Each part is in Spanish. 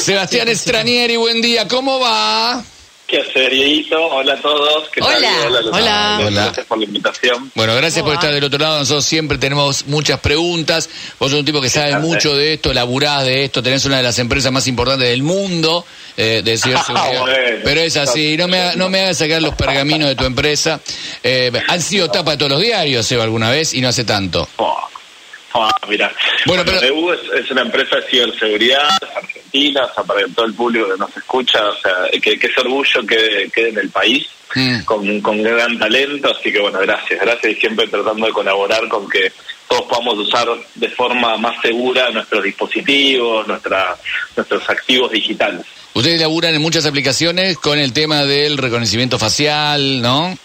Sebastián Estranieri, buen día, ¿cómo va? ¿Qué hacer, Dieguito? Hola a todos. ¿Qué tal? Hola. Hola. Hola. Hola. Gracias por la invitación. Bueno, gracias por estar del otro lado. Nosotros siempre tenemos muchas preguntas. Vos sos un tipo que sabe mucho de esto, laburás de esto, tenés una de las empresas más importantes del mundo eh, de ciberseguridad. Bueno. Pero es así, no me, ha- no me hagas sacar los pergaminos de tu empresa. Eh, han sido tapa de todos los diarios, Seba, alguna vez, y no hace tanto. Oh, mira. Bueno, pero- DU es, es una empresa de ciberseguridad argentina, o sea, para todo el público que nos escucha, o sea, que, que ese orgullo quede, quede en el país. Mm. Con, con gran talento, así que bueno, gracias, gracias y siempre tratando de colaborar con que todos podamos usar de forma más segura nuestros dispositivos, nuestra, nuestros activos digitales. Ustedes laburan en muchas aplicaciones con el tema del reconocimiento facial, ¿no?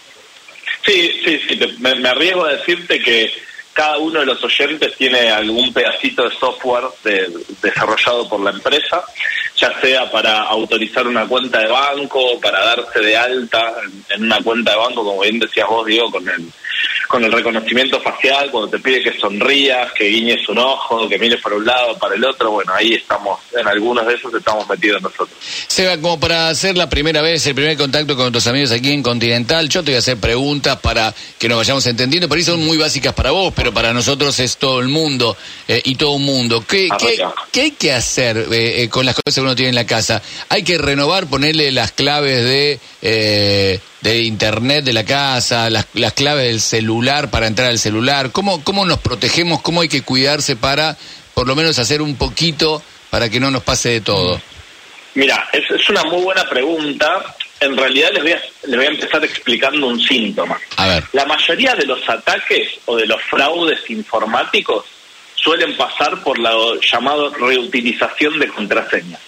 Sí, sí, sí. te- me, me arriesgo a decirte que cada uno de los oyentes tiene algún pedacito de software de- desarrollado por la empresa, ya sea para autorizar una cuenta de banco, para darse de alta en, una cuenta de banco, como bien decías vos, Diego, con el con el reconocimiento facial, cuando te pide que sonrías, que guiñes un ojo, que mires para un lado, para el otro, bueno, ahí estamos, en algunos de esos estamos metidos nosotros. Seba, como para hacer la primera vez, el primer contacto con tus amigos aquí en Continental, yo te voy a hacer preguntas para que nos vayamos entendiendo, por ahí son muy básicas para vos, pero para nosotros es todo el mundo eh, y todo un mundo. ¿Qué, qué, Arranca. qué hay que hacer eh, eh, con las cosas que uno tiene en la casa? ¿Hay que renovar, ponerle las claves de, eh, de internet de la casa, las, las claves del celular para entrar al celular? ¿Cómo, ¿Cómo nos protegemos? ¿Cómo hay que cuidarse para, por lo menos, hacer un poquito para que no nos pase de todo? Mira, es, es una muy buena pregunta. En realidad les voy, a, les voy a empezar explicando un síntoma. A ver. La mayoría de los ataques o de los fraudes informáticos suelen pasar por la llamada reutilización de contraseñas.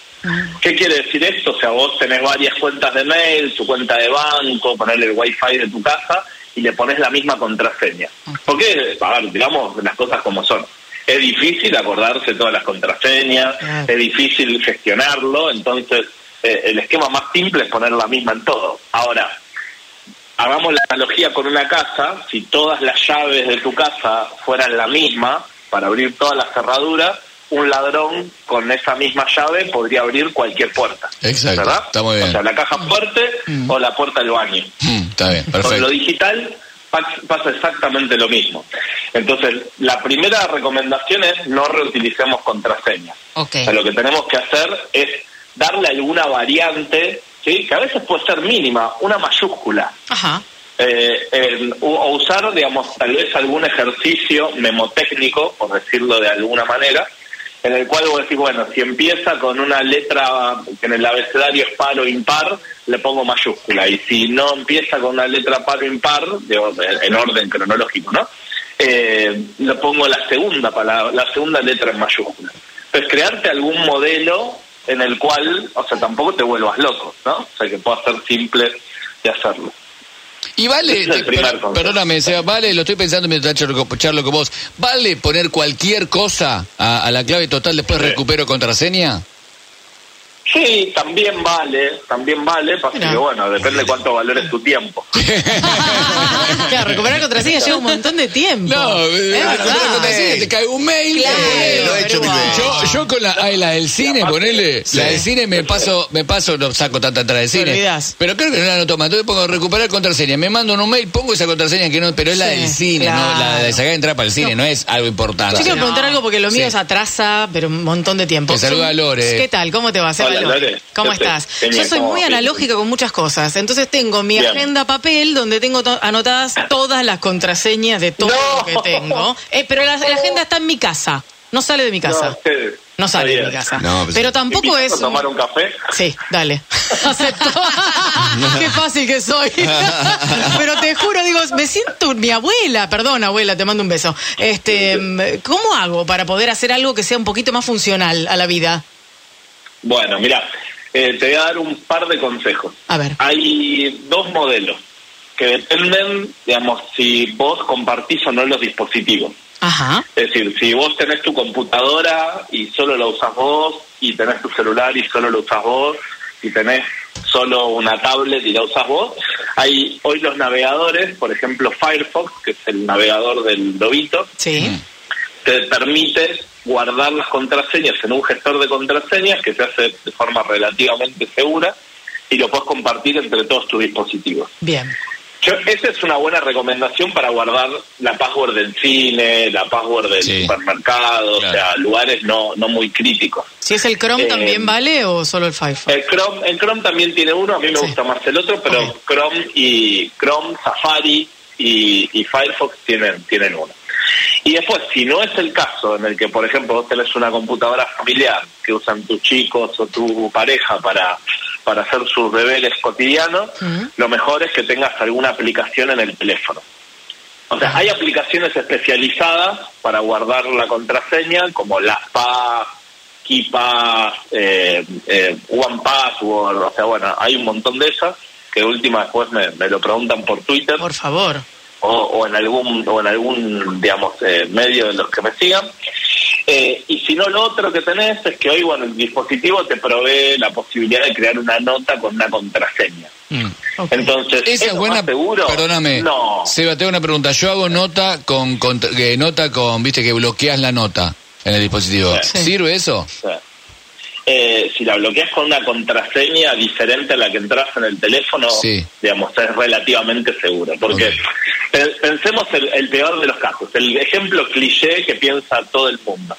¿Qué quiere decir esto? O sea, vos tenés varias cuentas de mail, tu cuenta de banco, ponerle el wifi de tu casa y le pones la misma contraseña. Porque, a ver, digamos las cosas como son. Es difícil acordarse todas las contraseñas, es difícil gestionarlo, entonces eh, el esquema más simple es poner la misma en todo. Ahora, hagamos la analogía con una casa, si todas las llaves de tu casa fueran la misma para abrir todas las cerraduras, un ladrón con esa misma llave podría abrir cualquier puerta. Exacto, ¿verdad? está muy bien. O sea, la caja fuerte o la puerta del baño. Mm, está bien, Con perfecto. lo digital pa- pasa exactamente lo mismo. Entonces, la primera recomendación es no reutilicemos contraseñas. Ok. O sea, lo que tenemos que hacer es darle alguna variante, ¿sí? que a veces puede ser mínima, una mayúscula. Ajá. Eh, o usar, digamos, tal vez algún ejercicio memotécnico, por decirlo de alguna manera, en el cual vos decís, bueno, si empieza con una letra que en el abecedario es par o impar, le pongo mayúscula. Y si no empieza con una letra par o impar, digo, en orden cronológico, ¿no? Eh, le pongo la segunda palabra, la segunda letra en mayúscula. Pues crearte algún modelo en el cual, o sea, tampoco te vuelvas loco, ¿no? O sea, que pueda ser simple de hacerlo. Y vale, te- primer per- perdóname, Seba, vale, lo estoy pensando mientras charlo, con- charlo con vos, ¿vale poner cualquier cosa a, a la clave total después Sí. recupero contraseña? Sí, también vale, también vale, pasa Mira. que bueno, depende cuánto valores tu tiempo. Claro, recuperar contraseña lleva un montón de tiempo. No, es eh, verdad. recuperar contraseña, te cae un mail. Claro, eh, lo he hecho veces. Yo, yo con la, ay, la del cine, ponele, Sí. la del cine me paso, me paso, no saco tanta atrás del Te cine. Pero creo que no la anoto más. Entonces pongo recuperar contraseña. Me mando un mail, pongo esa contraseña que no, pero es la del cine, claro. no la de sacar entrada para el cine, no, es algo importante. Yo quiero preguntar algo porque lo mío Sí. es atrasa, pero un montón de tiempo. Te saluda Lore. ¿Qué tal? ¿Cómo te va? Seba Hola, ¿Cómo ¿Qué estás? Yo soy ¿Cómo muy analógica con muchas cosas. Entonces tengo mi agenda papel donde tengo to- anotadas todas las contraseñas de todo No. lo que tengo. Eh, pero la, la agenda está en mi casa. No sale de mi casa. No sale de mi casa. No, pues- pero tampoco ¿Invitas es. tomar un café? Sí, dale. Acepto. Qué fácil que soy. Pero te juro, digo, me siento mi abuela. Perdón, abuela, te mando un beso. Este, ¿cómo hago para poder hacer algo que sea un poquito más funcional a la vida? Bueno, mira, eh, te voy a dar un par de consejos. A ver. Hay dos modelos que dependen, digamos, si vos compartís o no los dispositivos. Ajá. Es decir, si vos tenés tu computadora y solo la usás vos, y tenés tu celular y solo lo usás vos, y tenés solo una tablet y la usás vos, hay hoy los navegadores, por ejemplo Firefox, que es el navegador del lobito, Sí. Te permite guardar las contraseñas en un gestor de contraseñas que se hace de forma relativamente segura y lo puedes compartir entre todos tus dispositivos. Bien. Yo, esa es una buena recomendación para guardar la password del cine, la password del Sí. supermercado, Claro. o sea, lugares no, no muy críticos. Si es el Chrome, Eh, ¿también vale o solo el Firefox? El Chrome, el Chrome también tiene uno, a mí me Sí. gusta más el otro, pero. Chrome y Chrome, Safari y, y Firefox tienen, tienen uno. Y después, si no es el caso en el que, por ejemplo, vos tenés una computadora familiar que usan tus chicos o tu pareja para, para hacer sus deberes cotidianos, lo mejor es que tengas alguna aplicación en el teléfono. O sea, hay aplicaciones especializadas para guardar la contraseña, como LastPass, KeePass, eh, eh, OnePassword, o sea, bueno, hay un montón de esas que de última después me, me lo preguntan por Twitter Por favor. O, o en algún o en algún digamos eh, medio de los que me sigan Eh, y si no lo otro que tenés es que hoy bueno el dispositivo te provee la posibilidad de crear una nota con una contraseña Mm. Entonces Esa es ¿eso buena. seguro Perdóname. no Seba, tengo una pregunta. Yo hago nota con, con- que nota con, viste, que bloqueas la nota en el dispositivo. Sí. ¿Sirve eso? Sea, eh, si la bloqueas con una contraseña diferente a la que entras en el teléfono, Sí. digamos, es relativamente seguro. Porque pe- pensemos el, el peor de los casos, el ejemplo cliché que piensa todo el mundo.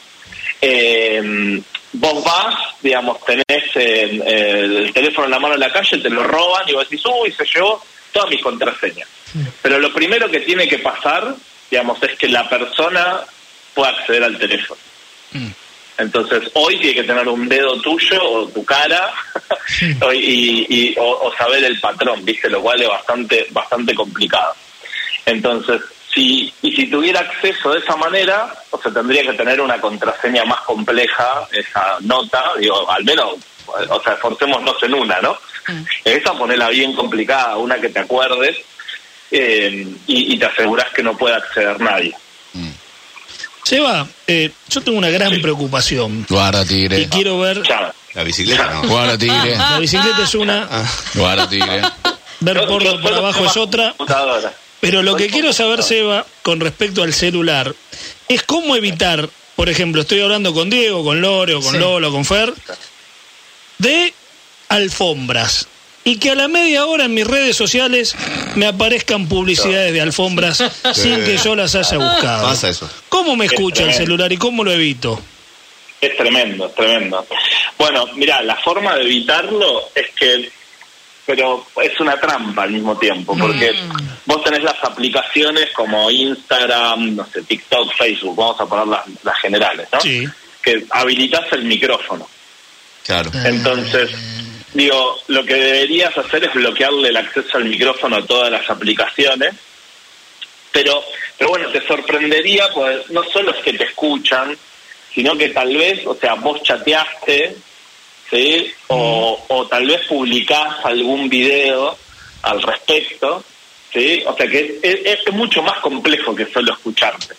Eh, vos vas, digamos, tenés eh, el teléfono en la mano en la calle, te lo roban y vos decís, uy, se llevó todas mis contraseñas. Pero lo primero que tiene que pasar, digamos, es que la persona pueda acceder al teléfono. Entonces, hoy tiene que tener un dedo tuyo o tu cara o- y, y- o, o saber el patrón, ¿viste? Lo cual es bastante, bastante complicado. Entonces, si, y si tuviera acceso de esa manera, o sea, tendría que tener una contraseña más compleja, esa nota, digo, al menos, o sea, esforcémonos en una, ¿no? Esa ponela bien complicada, una que te acuerdes eh, y, y te aseguras que no pueda acceder nadie. Seba, eh, yo tengo una gran preocupación Guarda, tigre. y quiero ver. La bicicleta no. Guarda, tigre. La bicicleta es una, Guarda, tigre. ver porno por abajo es otra. Pero lo que quiero saber. Seba, con respecto al celular, es cómo evitar, por ejemplo, estoy hablando con Diego, con Lore o con Sí. Lolo, con Fer, de alfombras. Y que a la media hora en mis redes sociales me aparezcan publicidades de alfombras sin que yo las haya buscado. Pasa eso. ¿Cómo me escucha el celular y cómo lo evito? Es tremendo, es tremendo. Bueno, mira, la forma de evitarlo es que, pero es una trampa al mismo tiempo, porque vos tenés las aplicaciones como Instagram, no sé, TikTok, Facebook, vamos a poner las, las generales, ¿no? Sí. Que habilitas el micrófono. Claro. Entonces, digo, lo que deberías hacer es bloquearle el acceso al micrófono a todas las aplicaciones. Pero, pero bueno, te sorprendería, pues no solo es que te escuchan, sino que tal vez, o sea, vos chateaste, ¿sí? O, o tal vez publicás algún video al respecto, ¿sí? O sea que es, mucho más complejo que solo escucharte.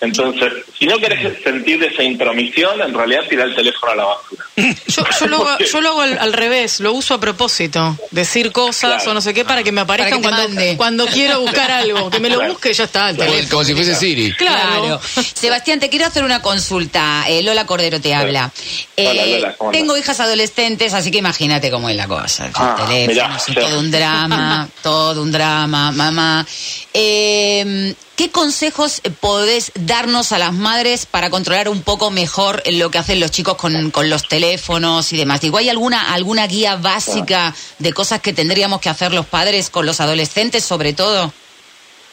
Entonces, si no querés sentir esa intromisión, en realidad tira el teléfono a la basura. Yo, yo lo hago, yo lo hago al, al revés, lo uso a propósito. Decir cosas Claro. o no sé qué para que me aparezcan que cuando, cuando quiero buscar algo. Que me lo Claro. busque y ya está. el Claro. teléfono. Como si fuese Siri. Claro. Sebastián, te quiero hacer una consulta. Eh, Lola Cordero te habla. Hola, Eh, Lola, ¿cómo andás? tengo hijas adolescentes, así que imagínate cómo es la cosa. El Ah, teléfono, mirá, todo un drama, todo un drama, mamá. Eh, ¿Qué consejos podés darnos a las madres para controlar un poco mejor lo que hacen los chicos con, con los teléfonos y demás? Digo, ¿hay alguna, alguna guía básica de cosas que tendríamos que hacer los padres con los adolescentes, sobre todo?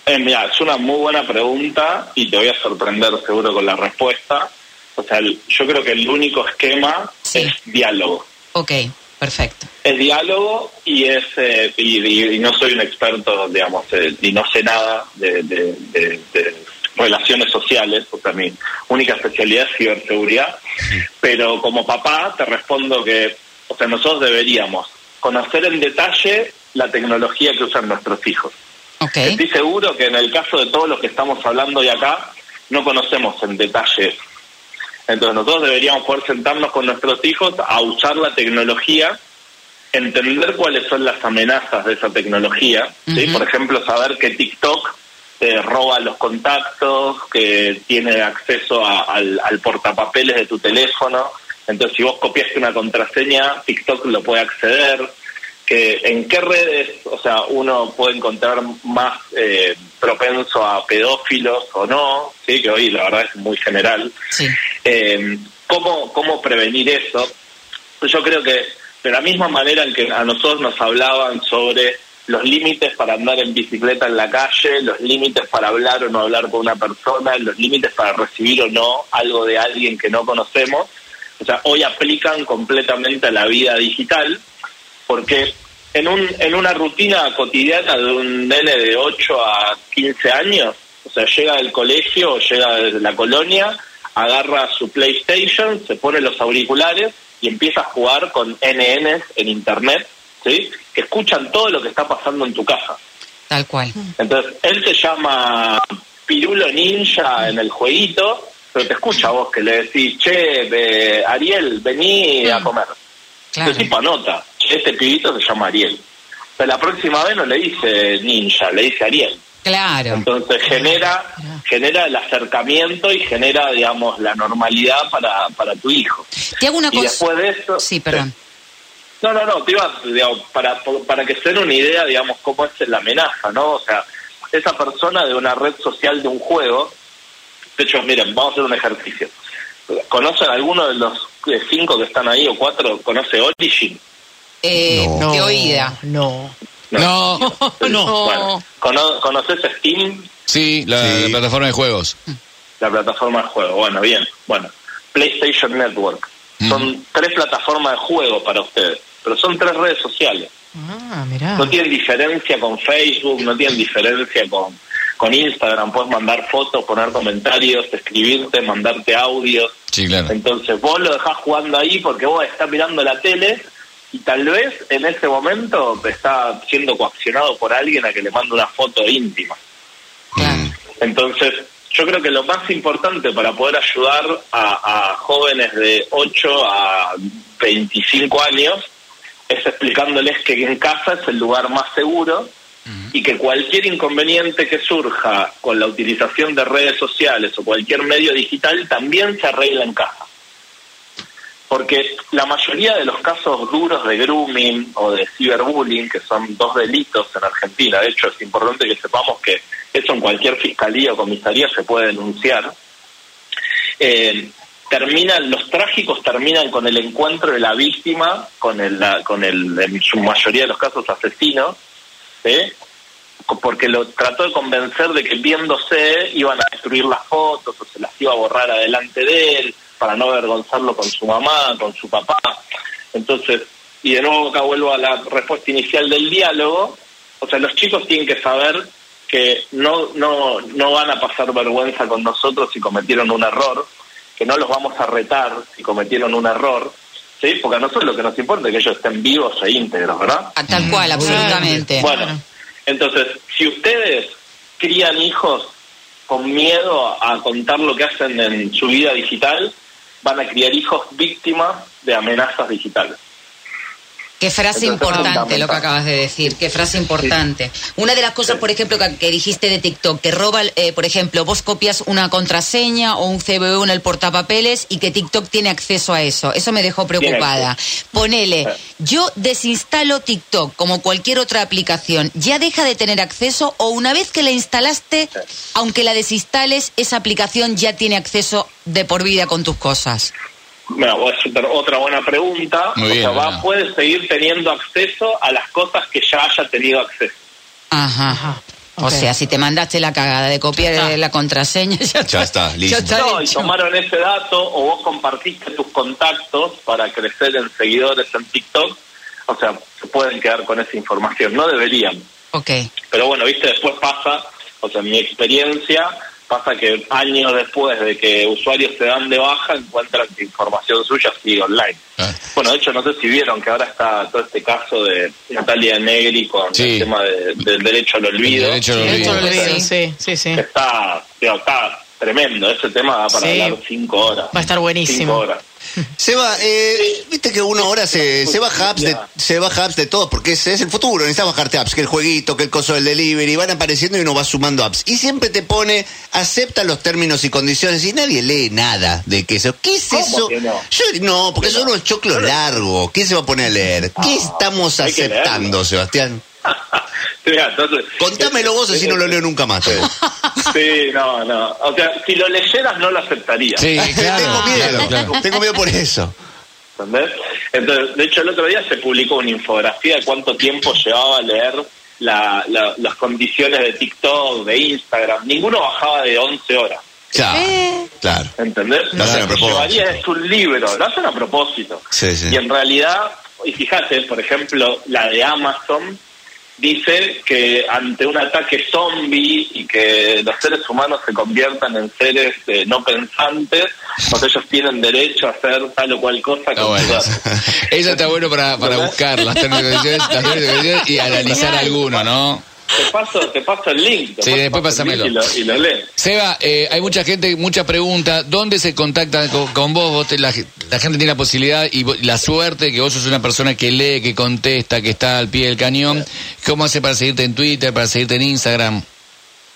Eh, mira, es una muy buena pregunta y te voy a sorprender seguro con la respuesta. O sea, el- yo creo que el único esquema Sí. es diálogo. Ok, perfecto. Es diálogo y es eh, y, y- no soy un experto, digamos, eh, y no sé nada de, de- de- de relaciones sociales, o sea, mi única especialidad es ciberseguridad, pero como papá te respondo que, o sea, nosotros deberíamos conocer en detalle la tecnología que usan nuestros hijos. Ok. Estoy seguro que en el caso de todos los que estamos hablando hoy acá, no conocemos en detalle. Entonces nosotros deberíamos poder sentarnos con nuestros hijos a usar la tecnología, entender cuáles son las amenazas de esa tecnología, ¿sí? Ujú. por ejemplo, saber que TikTok te roba los contactos, que tiene acceso a- al, al portapapeles de tu teléfono. Entonces, si vos copiaste una contraseña, TikTok lo puede acceder. Que en qué redes, o sea, uno puede encontrar más eh, propenso a pedófilos o no, sí, que hoy la verdad es muy general. Sí. Eh, ¿cómo, ¿Cómo prevenir eso? Yo creo que de la misma manera en que a nosotros nos hablaban sobre los límites para andar en bicicleta en la calle, los límites para hablar o no hablar con una persona, los límites para recibir o no algo de alguien que no conocemos, o sea, hoy aplican completamente a la vida digital, porque en, un, en una rutina cotidiana de un nene de 8 a 15 años, o sea, llega del colegio o llega de la colonia, agarra su PlayStation, se pone los auriculares y empieza a jugar con NNs en Internet, ¿sí? que escuchan todo lo que está pasando en tu casa. Tal cual. Entonces, él se llama Pirulo Ninja en el jueguito, pero te escucha a vos que le decís, che, eh, Ariel, vení a comer. Claro. El tipo anota, este pibito se llama Ariel. Pero la próxima vez no le dice Ninja, le dice Ariel. Claro. Entonces genera genera el acercamiento y genera, digamos, la normalidad para, para tu hijo. Te hago una Y cosa. después de eso... Sí, perdón. No, no, no, te iba, digamos, para, para que se den una idea, digamos, cómo es la amenaza, ¿no? O sea, esa persona de una red social de un juego, de hecho, miren, vamos a hacer un ejercicio. ¿Conocen alguno de los cinco que están ahí o cuatro? ¿Conoce Origin? Eh, No. De oída. No. No, No. Bueno, ¿cono- ¿conoces Steam? sí, la, Sí. la plataforma de juegos. La plataforma de juego. Bueno, bien. Bueno, PlayStation Network. Son tres plataformas de juego para ustedes, pero son tres redes sociales. Ah, mirá. No tienen diferencia con Facebook, no tienen diferencia con, con Instagram. Puedes mandar fotos, poner comentarios, escribirte, mandarte audios. Sí, claro. Entonces vos lo dejás jugando ahí porque vos estás mirando la tele y tal vez en ese momento está siendo coaccionado por alguien a que le mande una foto íntima. Entonces, yo creo que lo más importante para poder ayudar a, a jóvenes de 8 a 25 años es explicándoles que en casa es el lugar más seguro y que cualquier inconveniente que surja con la utilización de redes sociales o cualquier medio digital también se arregla en casa. Porque la mayoría de los casos duros de grooming o de ciberbullying, que son dos delitos en Argentina, de hecho es importante que sepamos que eso en cualquier fiscalía o comisaría se puede denunciar, eh, terminan, los trágicos terminan con el encuentro de la víctima, con el, la- con el en su mayoría de los casos asesino. Co- porque lo trató de convencer de que viéndose iban a destruir las fotos o se las iba a borrar adelante de él para no avergonzarlo con su mamá, con su papá. Entonces, y de nuevo acá vuelvo a la respuesta inicial del diálogo, o sea, los chicos tienen que saber que no, no, no van a pasar vergüenza con nosotros si cometieron un error, que no los vamos a retar si cometieron un error, ¿sí? Porque a nosotros lo que nos importa es que ellos estén vivos e íntegros, ¿verdad? Ah, Tal cual, absolutamente. Bueno, entonces, si ustedes crían hijos con miedo a contar lo que hacen en su vida digital, van a criar hijos víctimas de amenazas digitales. Qué frase Entonces, importante lo que acabas de decir, qué frase importante. Una de las cosas, por ejemplo, que, que dijiste de TikTok, que roba, eh, por ejemplo, vos copias una contraseña o un CBU en el portapapeles y que TikTok tiene acceso a eso. Eso me dejó preocupada. Ponele, yo desinstalo TikTok como cualquier otra aplicación, ¿ya deja de tener acceso o una vez que la instalaste, aunque la desinstales, esa aplicación ya tiene acceso de por vida con tus cosas? Bueno, otra- otra buena pregunta. Muy o bien, sea, va, Ana. puede seguir teniendo acceso a las cosas que ya haya tenido acceso. Ajá. Ajá. O sea, si te mandaste la cagada de copiar eh, la contraseña, ya, Ya está, listo. Ya está No, y tomaron ese dato o vos compartiste tus contactos para crecer en seguidores en TikTok. O sea, se pueden quedar con esa información. No deberían. Ok. Pero bueno, viste, después pasa, o sea, mi experiencia, pasa que años después de que usuarios se dan de baja, encuentran que información suya sigue online. Ah. Bueno, de hecho, no sé si vieron que ahora está todo este caso de Natalia Negri con Sí. el tema de- del derecho al olvido. El derecho al olvido. olvido, Sí. sí, sí, sí. Está, digo, está tremendo, ese tema da para Sí. hablar cinco horas. Va a estar buenísimo. Cinco horas. Seba, eh, viste que uno ahora se, se baja apps de, se baja apps de todo, porque es, es el futuro, necesitas bajarte apps, que el jueguito, que el coso del delivery, van apareciendo y uno va sumando apps. Y siempre te pone, acepta los términos y condiciones y nadie lee nada de que eso. ¿Qué es ¿Cómo eso? que no? Yo, no, porque son unos choclos largos. ¿Quién se va a poner a leer? ¿Qué estamos hay que aceptando. Sebastián? Mira, entonces, Contámelo vos, así no lo leo nunca más. Sí, no, no. O sea, si lo leyeras no lo aceptaría. Sí, claro. Tengo miedo, claro, claro. tengo miedo por eso. ¿Entendés? Entonces, de hecho, el otro día se publicó una infografía de cuánto tiempo llevaba a leer la- la- las condiciones de TikTok, de Instagram. Ninguno bajaba de 11 horas. Claro, Eh. claro. ¿Entendés? Lo hacen a Lo que propósito. llevaría es un libro, lo hacen a propósito. Sí, sí. Y en realidad, y fíjate, por ejemplo, la de Amazon dice que ante un ataque zombie y que los seres humanos se conviertan en seres eh, no pensantes, pues ellos tienen derecho a hacer tal o cual cosa con bueno. Eso está bueno para, para buscar las y analizar alguno, ¿no? Te paso, te paso el link. te Sí, paso después pásamelo. Y lo, y lo lees. Seba, eh, hay mucha gente, mucha pregunta. ¿Dónde se contacta con, con vos? Vos te- la, la gente tiene la posibilidad y la suerte que vos sos una persona que lee, que contesta, que está al pie del cañón. ¿Cómo hace para seguirte en Twitter, para seguirte en Instagram?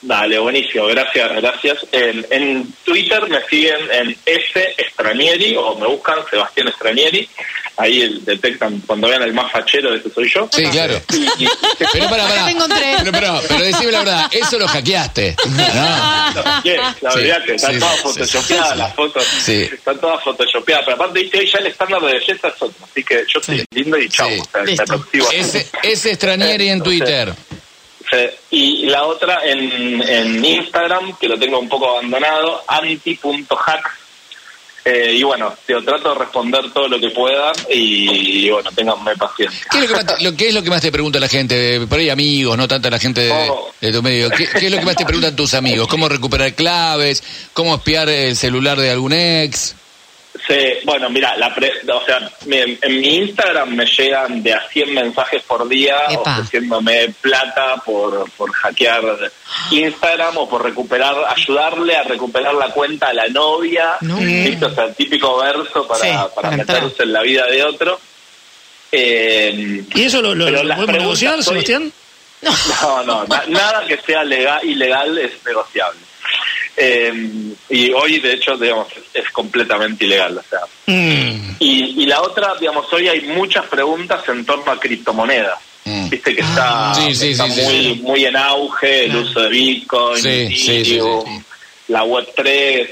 Dale, buenísimo, gracias, gracias. En, en Twitter me siguen en S Estranieri o me buscan Sebastián Estranieri. Ahí el- detectan cuando vean el más fachero, ese soy yo. Sí, claro. Y- y- Pero para, para. Acá te encontré. Pero, pero, pero decime la verdad, eso lo hackeaste. ¿no? Yeah, la Sí, verdad que está sí, toda sí, photoshopeada, sí. las fotos Sí. están todas photoshopeadas, pero aparte viste hoy ya el estándar de belleza es otro, así que yo soy lindo y chau, Sí. o sea, ese Stranieri en Twitter. Sí. Y la otra en, en Instagram, que lo tengo un poco abandonado, anti.hack. Eh, y bueno, yo trato de responder todo lo que pueda y, y bueno, ténganme paciencia. ¿Qué es, lo que más te, lo- qué es lo que más te pregunta la gente? Por ahí amigos, no tanta la gente de, Oh. de tu medio. ¿Qué, qué es lo que más te preguntan tus amigos? ¿Cómo recuperar claves? ¿Cómo espiar el celular de algún ex? Sí, bueno, mira, la pre- o sea, mi- en mi Instagram me llegan de a 100 mensajes por día Epa. ofreciéndome plata por, por hackear Instagram o por recuperar, ayudarle a recuperar la cuenta a la novia. No. ¿viste? O sea, típico verso para, Sí, para para entrar. meterse en la vida de otro. Eh, ¿Y eso lo, lo- lo podemos negociar, soy- Sebastián? no, no, na- nada que sea legal, ilegal es negociable. Eh, y hoy, de hecho, digamos, es, es completamente ilegal. O sea, Mm. y, y la otra, digamos, hoy hay muchas preguntas en torno a criptomonedas. Mm. Viste que está, Sí, sí, está sí, muy, muy en auge el uso de Bitcoin, Ethereum, la Web3.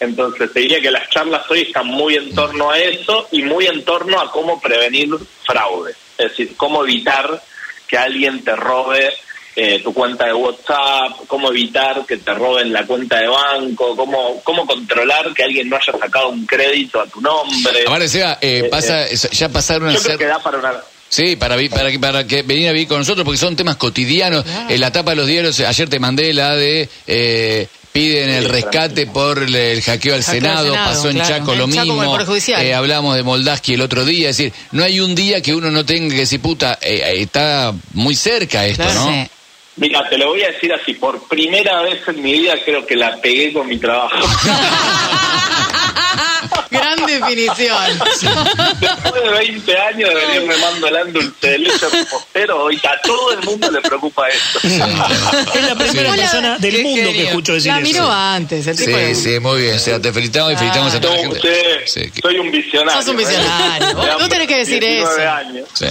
Entonces, te diría que las charlas hoy están muy en torno a eso y muy en torno a cómo prevenir fraude. Es decir, cómo evitar que alguien te robe eh, tu cuenta de WhatsApp, cómo evitar que te roben la cuenta de banco, cómo, cómo controlar que alguien no haya sacado un crédito a tu nombre. Aparte, Seba, eh, Eh, pasa, ya pasaron a Yo creo ser... que da para una... Sí, para, vi- para, que- para que venir a vivir con nosotros, porque son temas cotidianos. En la tapa de los diarios, ayer te mandé la de... eh, Piden el rescate por el, el hackeo al Senado, Senado, pasó en claro. Chaco lo mismo. Eh, hablamos de Moldaski el otro día, es decir, no hay un día que uno no tenga que decir, puta, eh, eh, está muy cerca esto, Claro. ¿no? Sí. Mira, te lo voy a decir así, por primera vez en mi vida creo que la pegué con mi trabajo. Definición. Después de 20 años de venirme mandolando un teléfono postero, hoy a todo el mundo le preocupa esto. Es la primera Hola, persona del qué mundo que escucho decir La eso. miró antes, el tipo Sí, de- sí, muy bien. O sea, te felicitamos y felicitamos a toda la No, gente. usted, Sí, que- soy un visionario. Sos un visionario. ¿eh? Vos- vos tenés que decir 19 eso. años. Sí.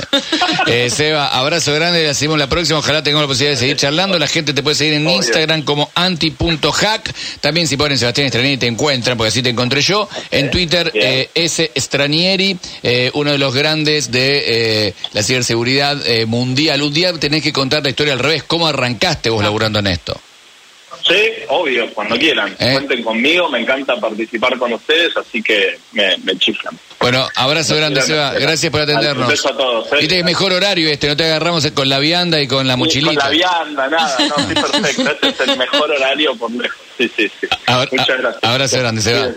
Eh, Seba, abrazo grande, la seguimos la próxima. Ojalá tengamos la posibilidad de seguir charlando. La gente te puede seguir en Obvio. Instagram como anti.hack. También si ponen Sebastián Estranieri te encuentran, porque así te encontré yo. En Twitter, Bien. Eh, S. Stranieri, eh, uno de los grandes de eh, la ciberseguridad eh, mundial. Un día tenés que contar la historia al revés. ¿Cómo arrancaste vos laburando en esto? Sí, obvio, cuando quieran. Cuenten conmigo, me encanta participar con ustedes, así que me, me chiflan. Bueno, abrazo grande, Seba. Gracias por atendernos. Un beso a todos. ¿eh? Que es mejor horario este, no te agarramos con la vianda y con la mochilita. Con la vianda, nada, no, sí, perfecto. Este es el mejor horario por lejos. Sí, sí, sí. Abra- Muchas gracias. abrazo grande, Seba.